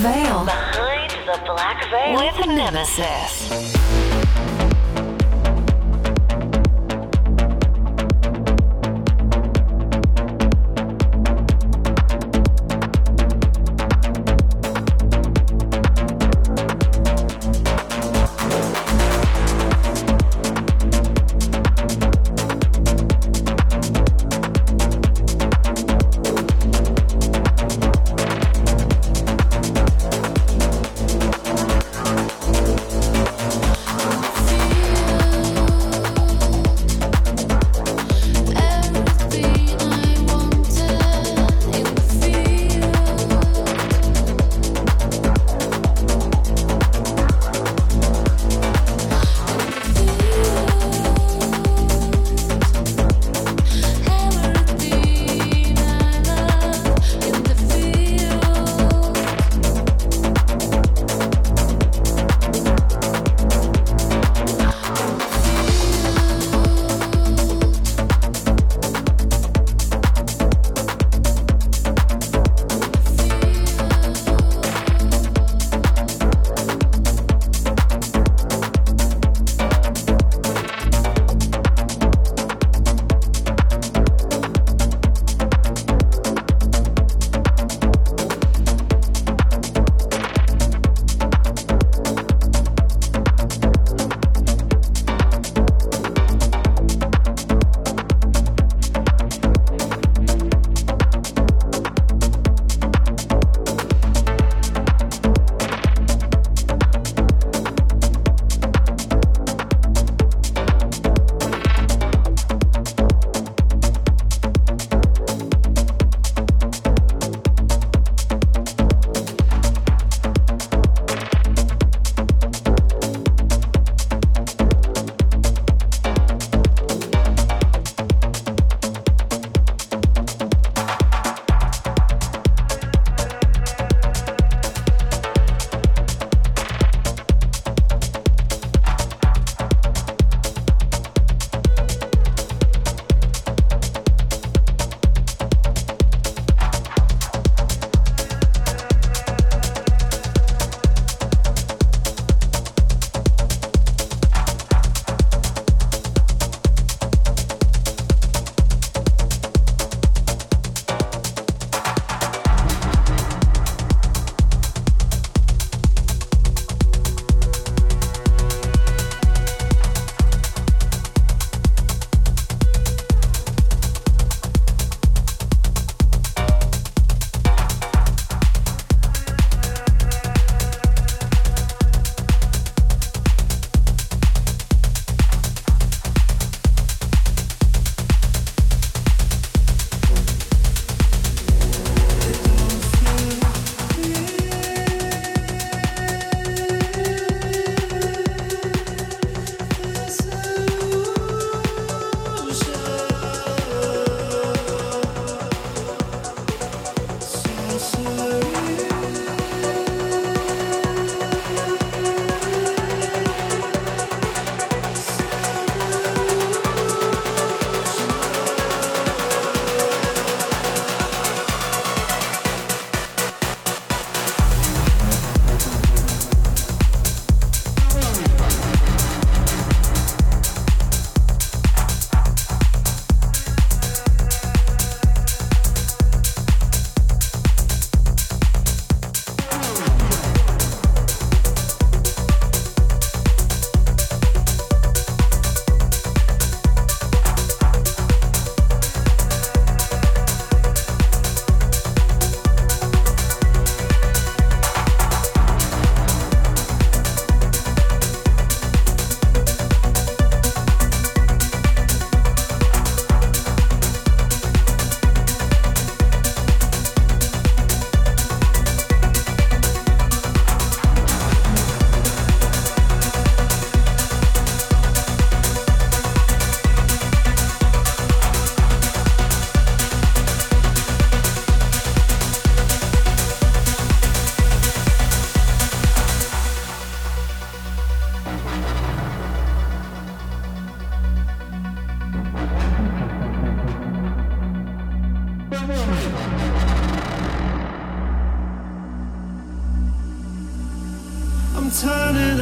Veil. Behind the Black Veil with Nemesis.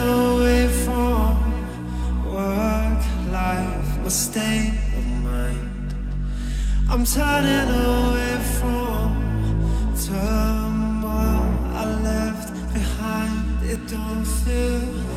Away from work, life, my state of mind. I'm turning away from turmoil I left behind. It don't feel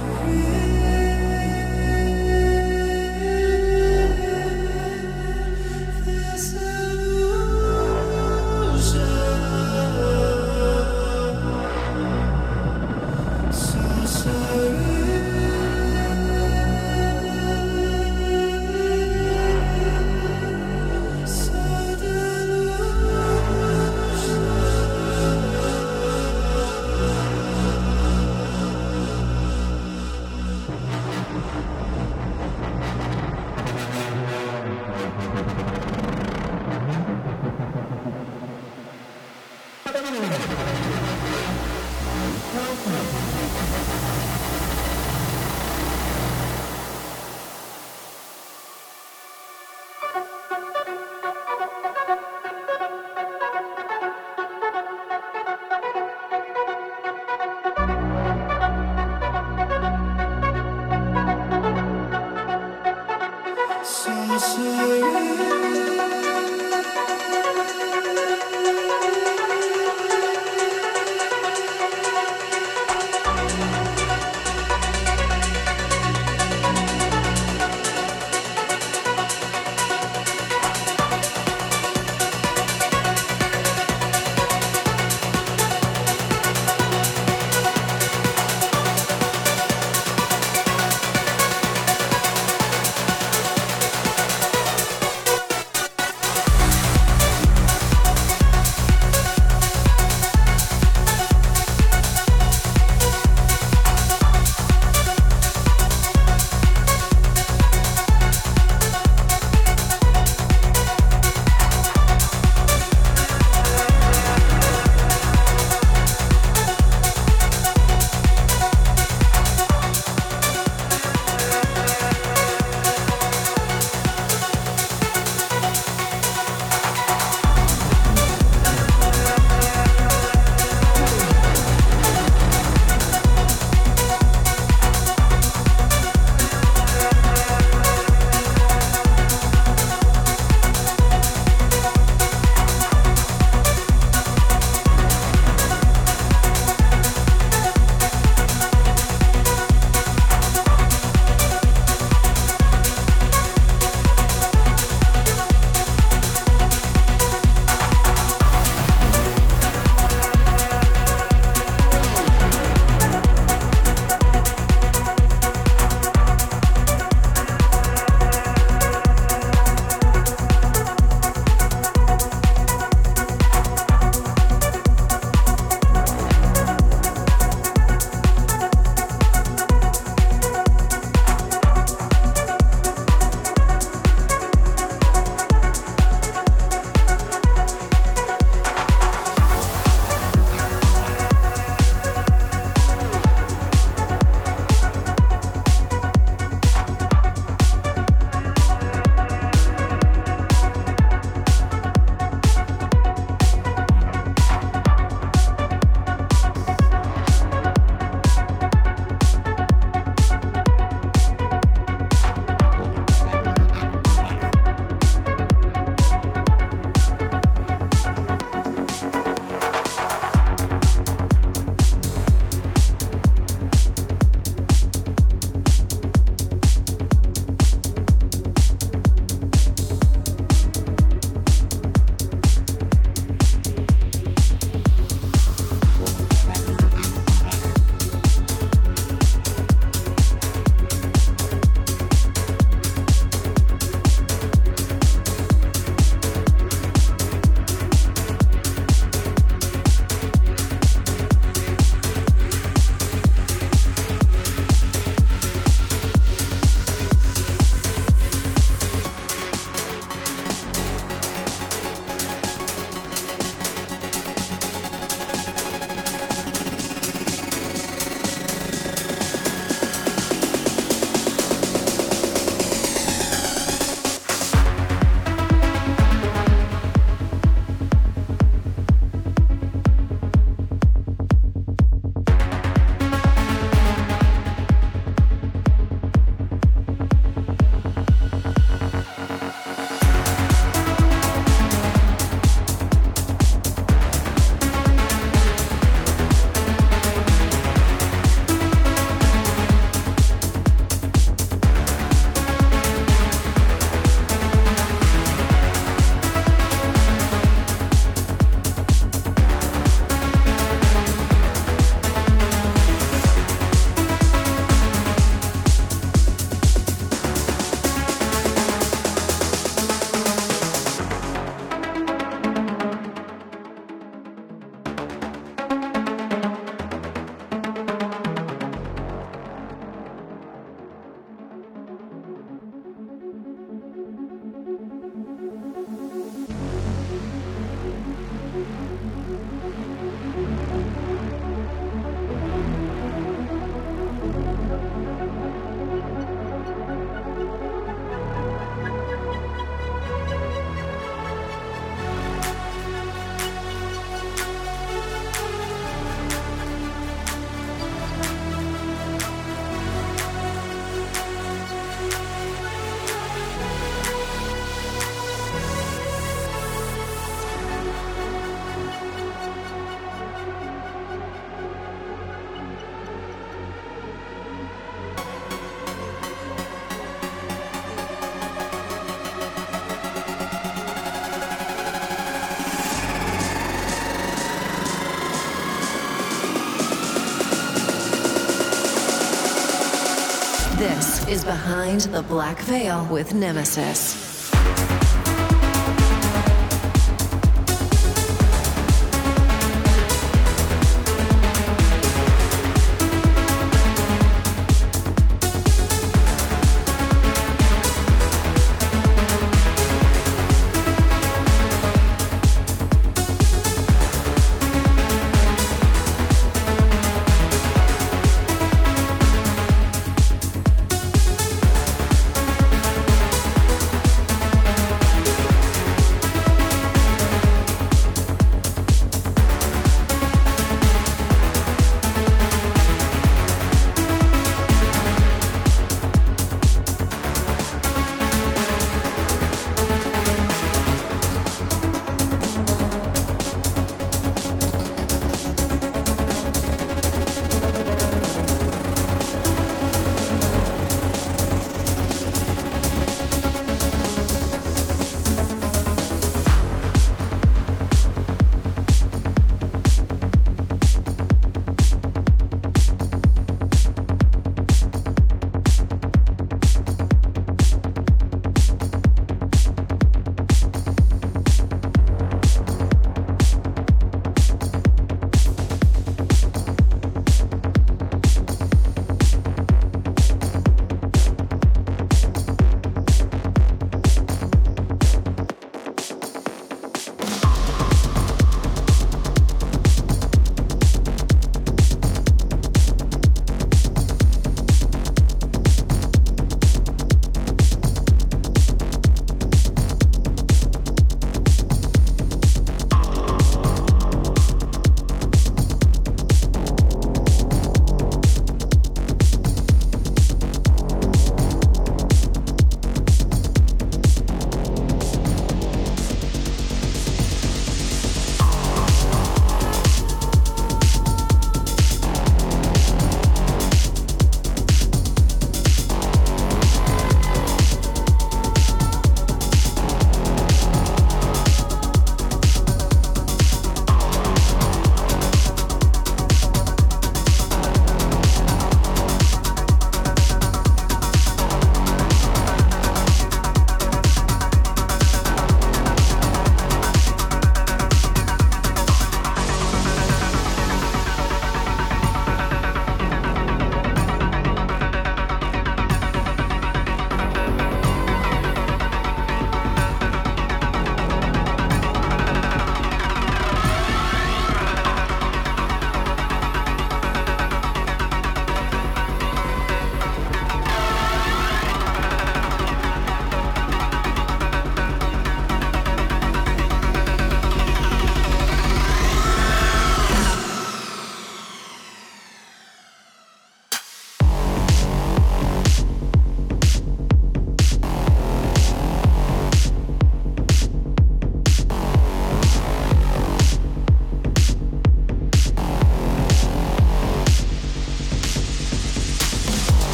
is Behind the Black Veil with Nemesis.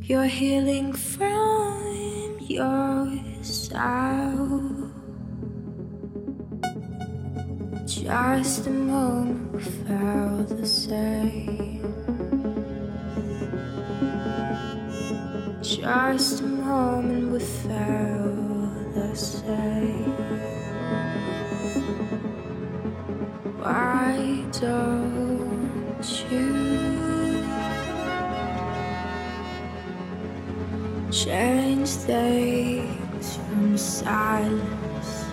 You're healing from yourself. Just a moment felt the same. Just a moment we felt the same. Why don't you? change things from silence.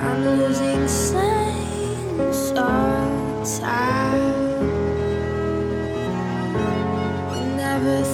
I'm losing sense of time. I never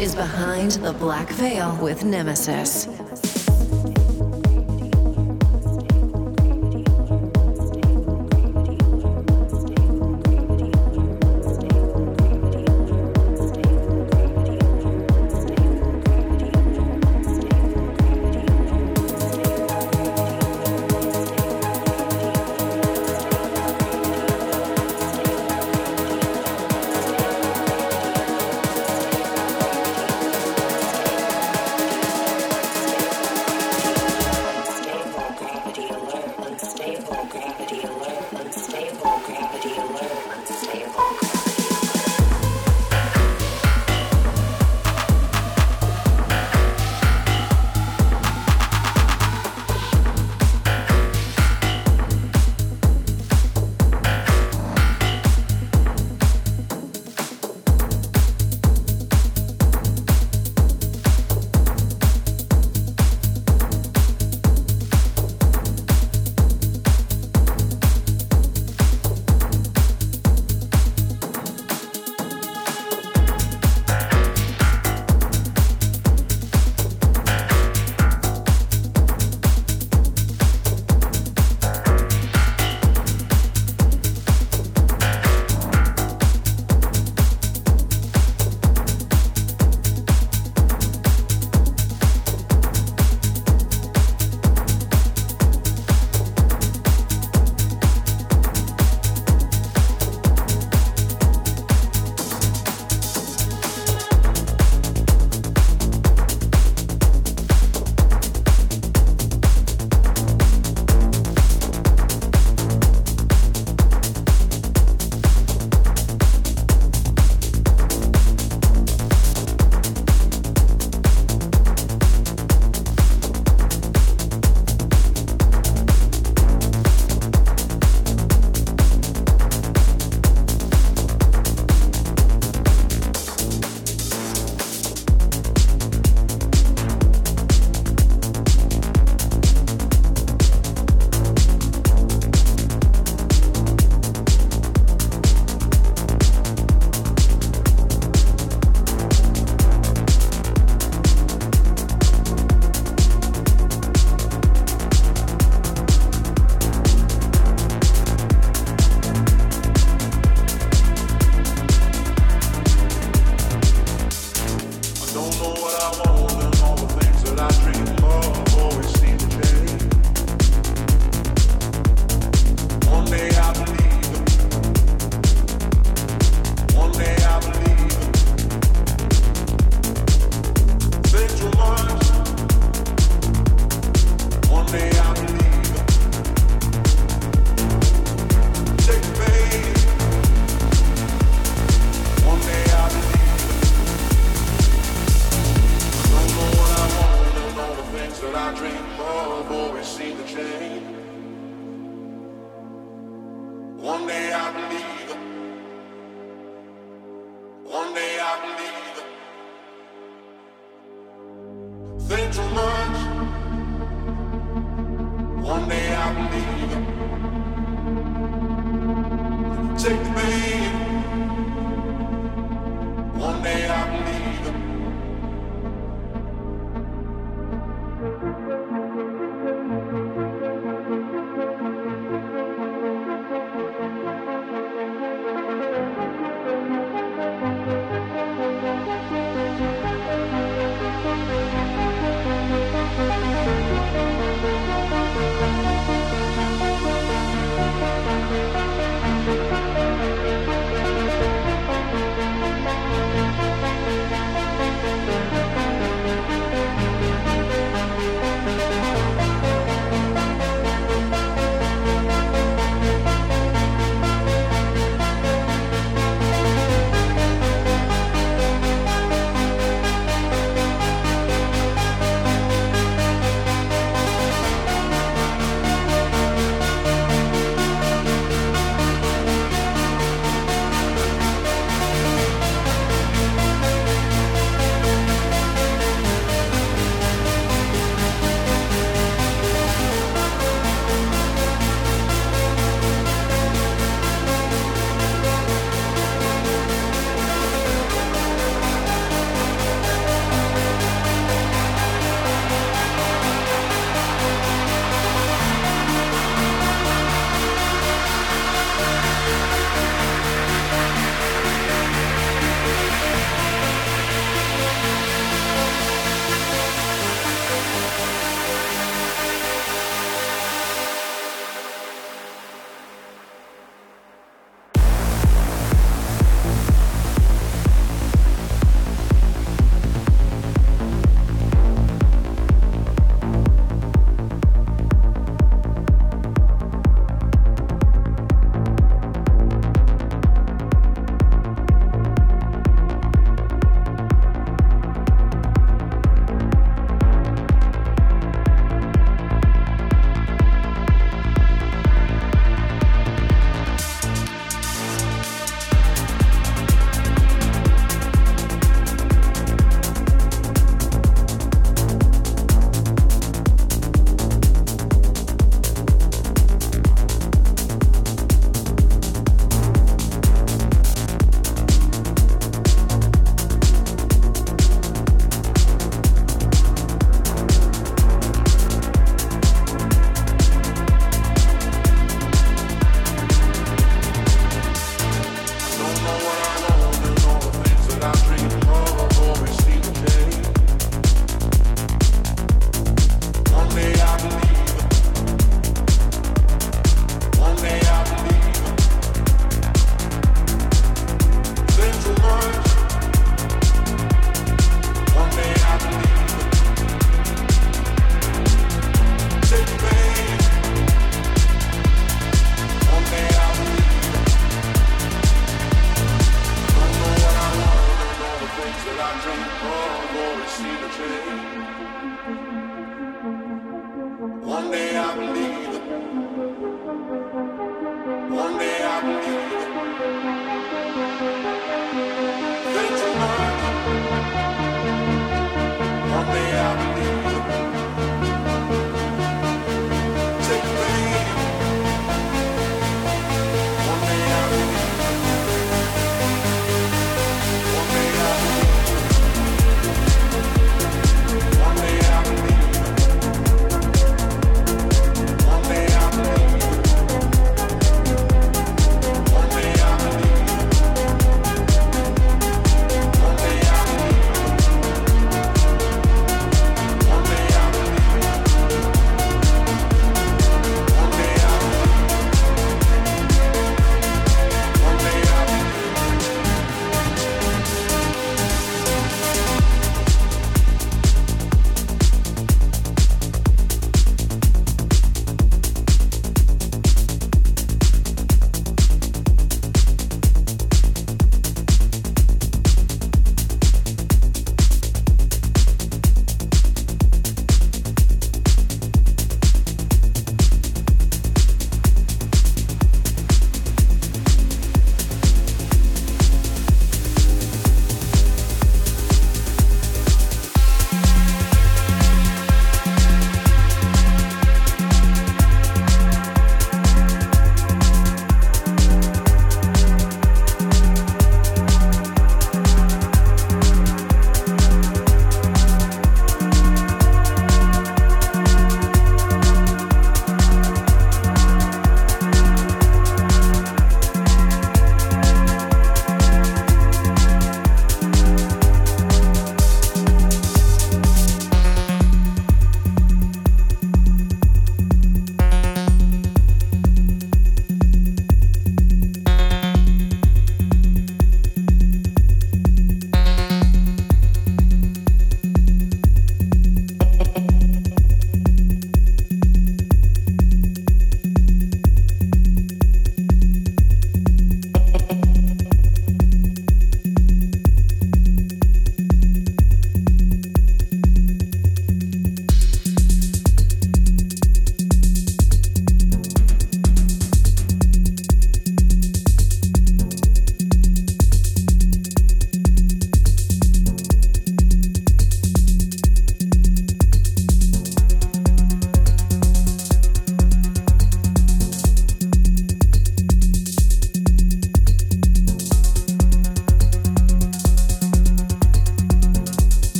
is Behind the Black Veil with Nemesis.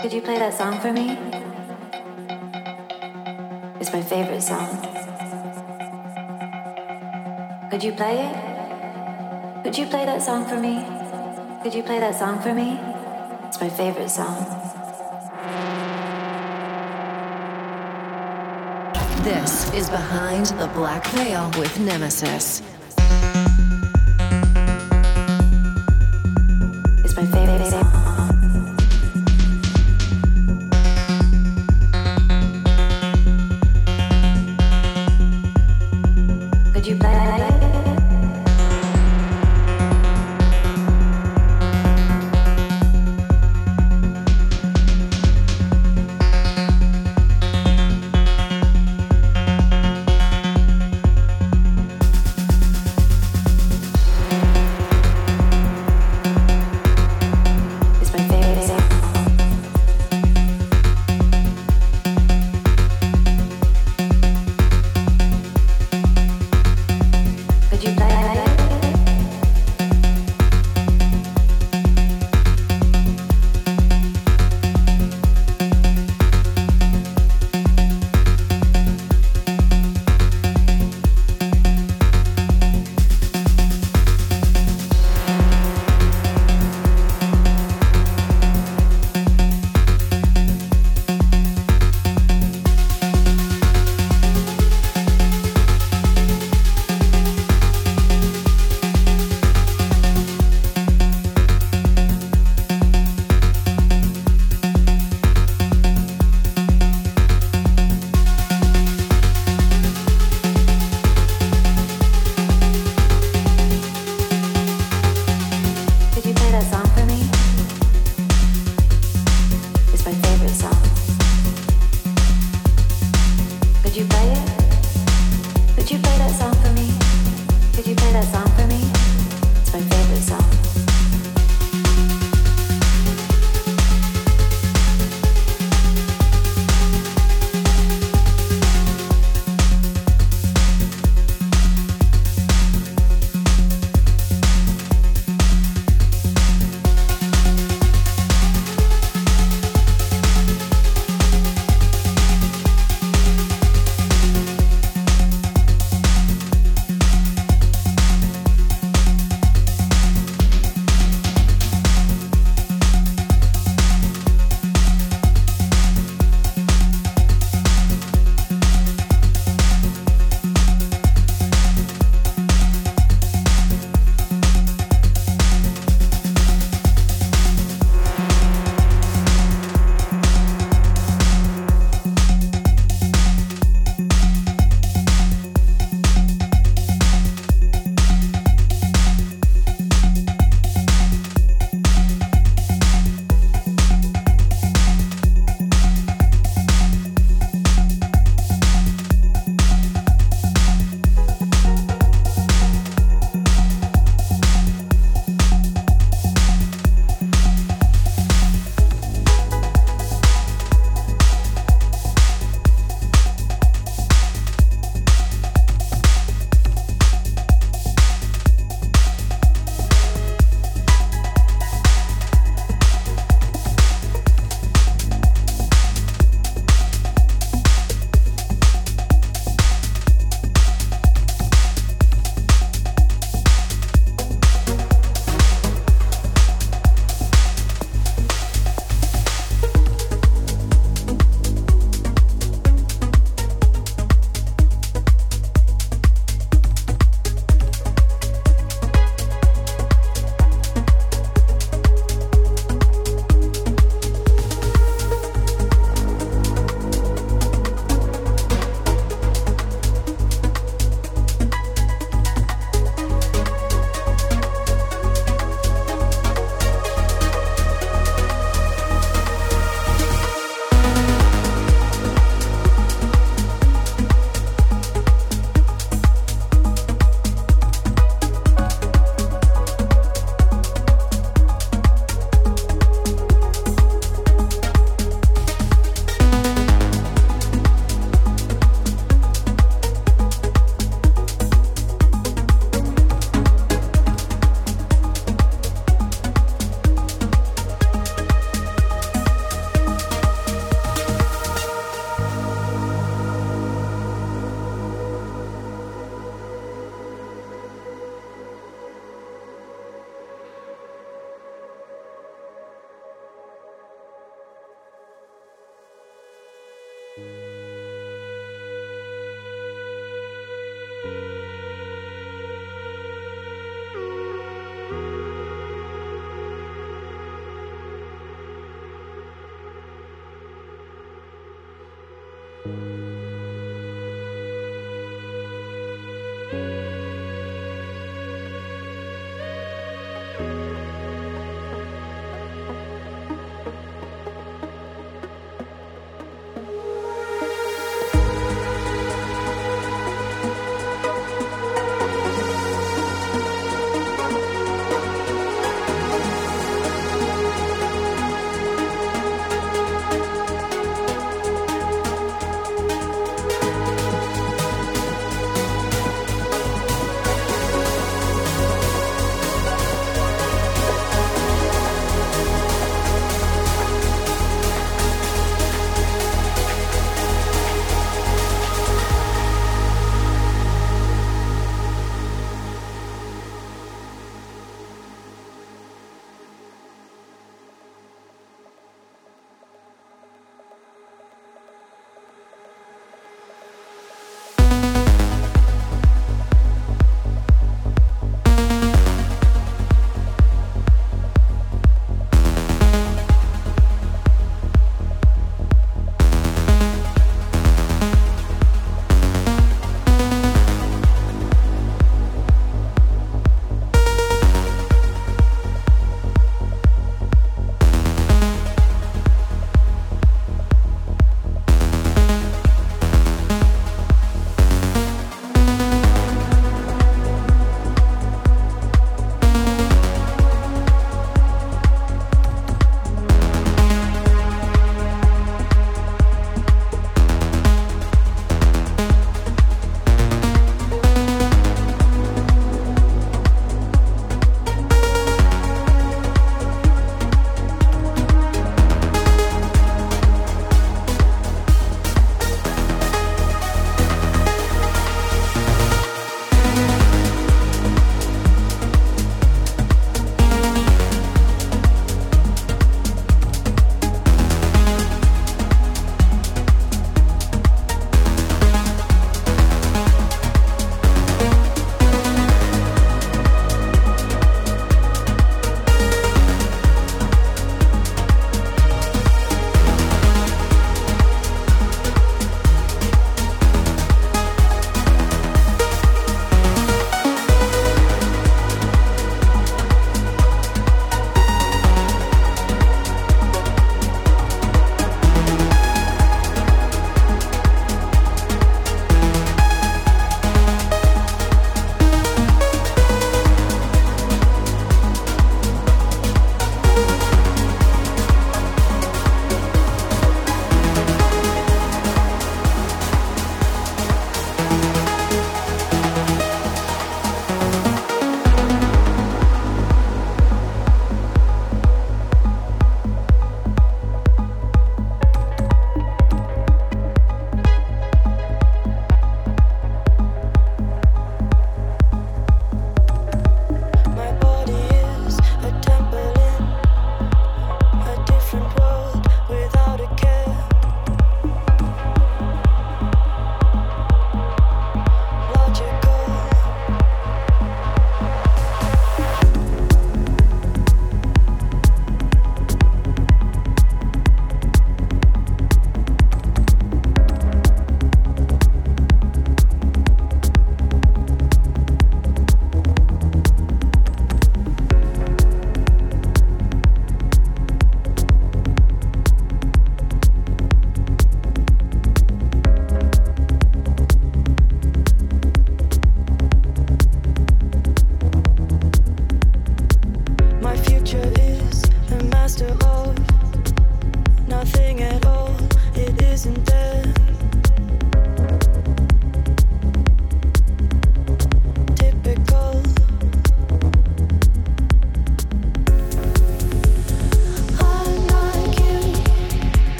Could you play that song for me? It's my favorite song. Could you play it? Could you play that song for me? Could you play that song for me? It's my favorite song. This is Behind the Black Veil with Nemesis.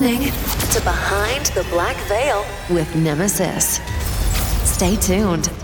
Listening to Behind the Black Veil with Nemesis. Stay tuned.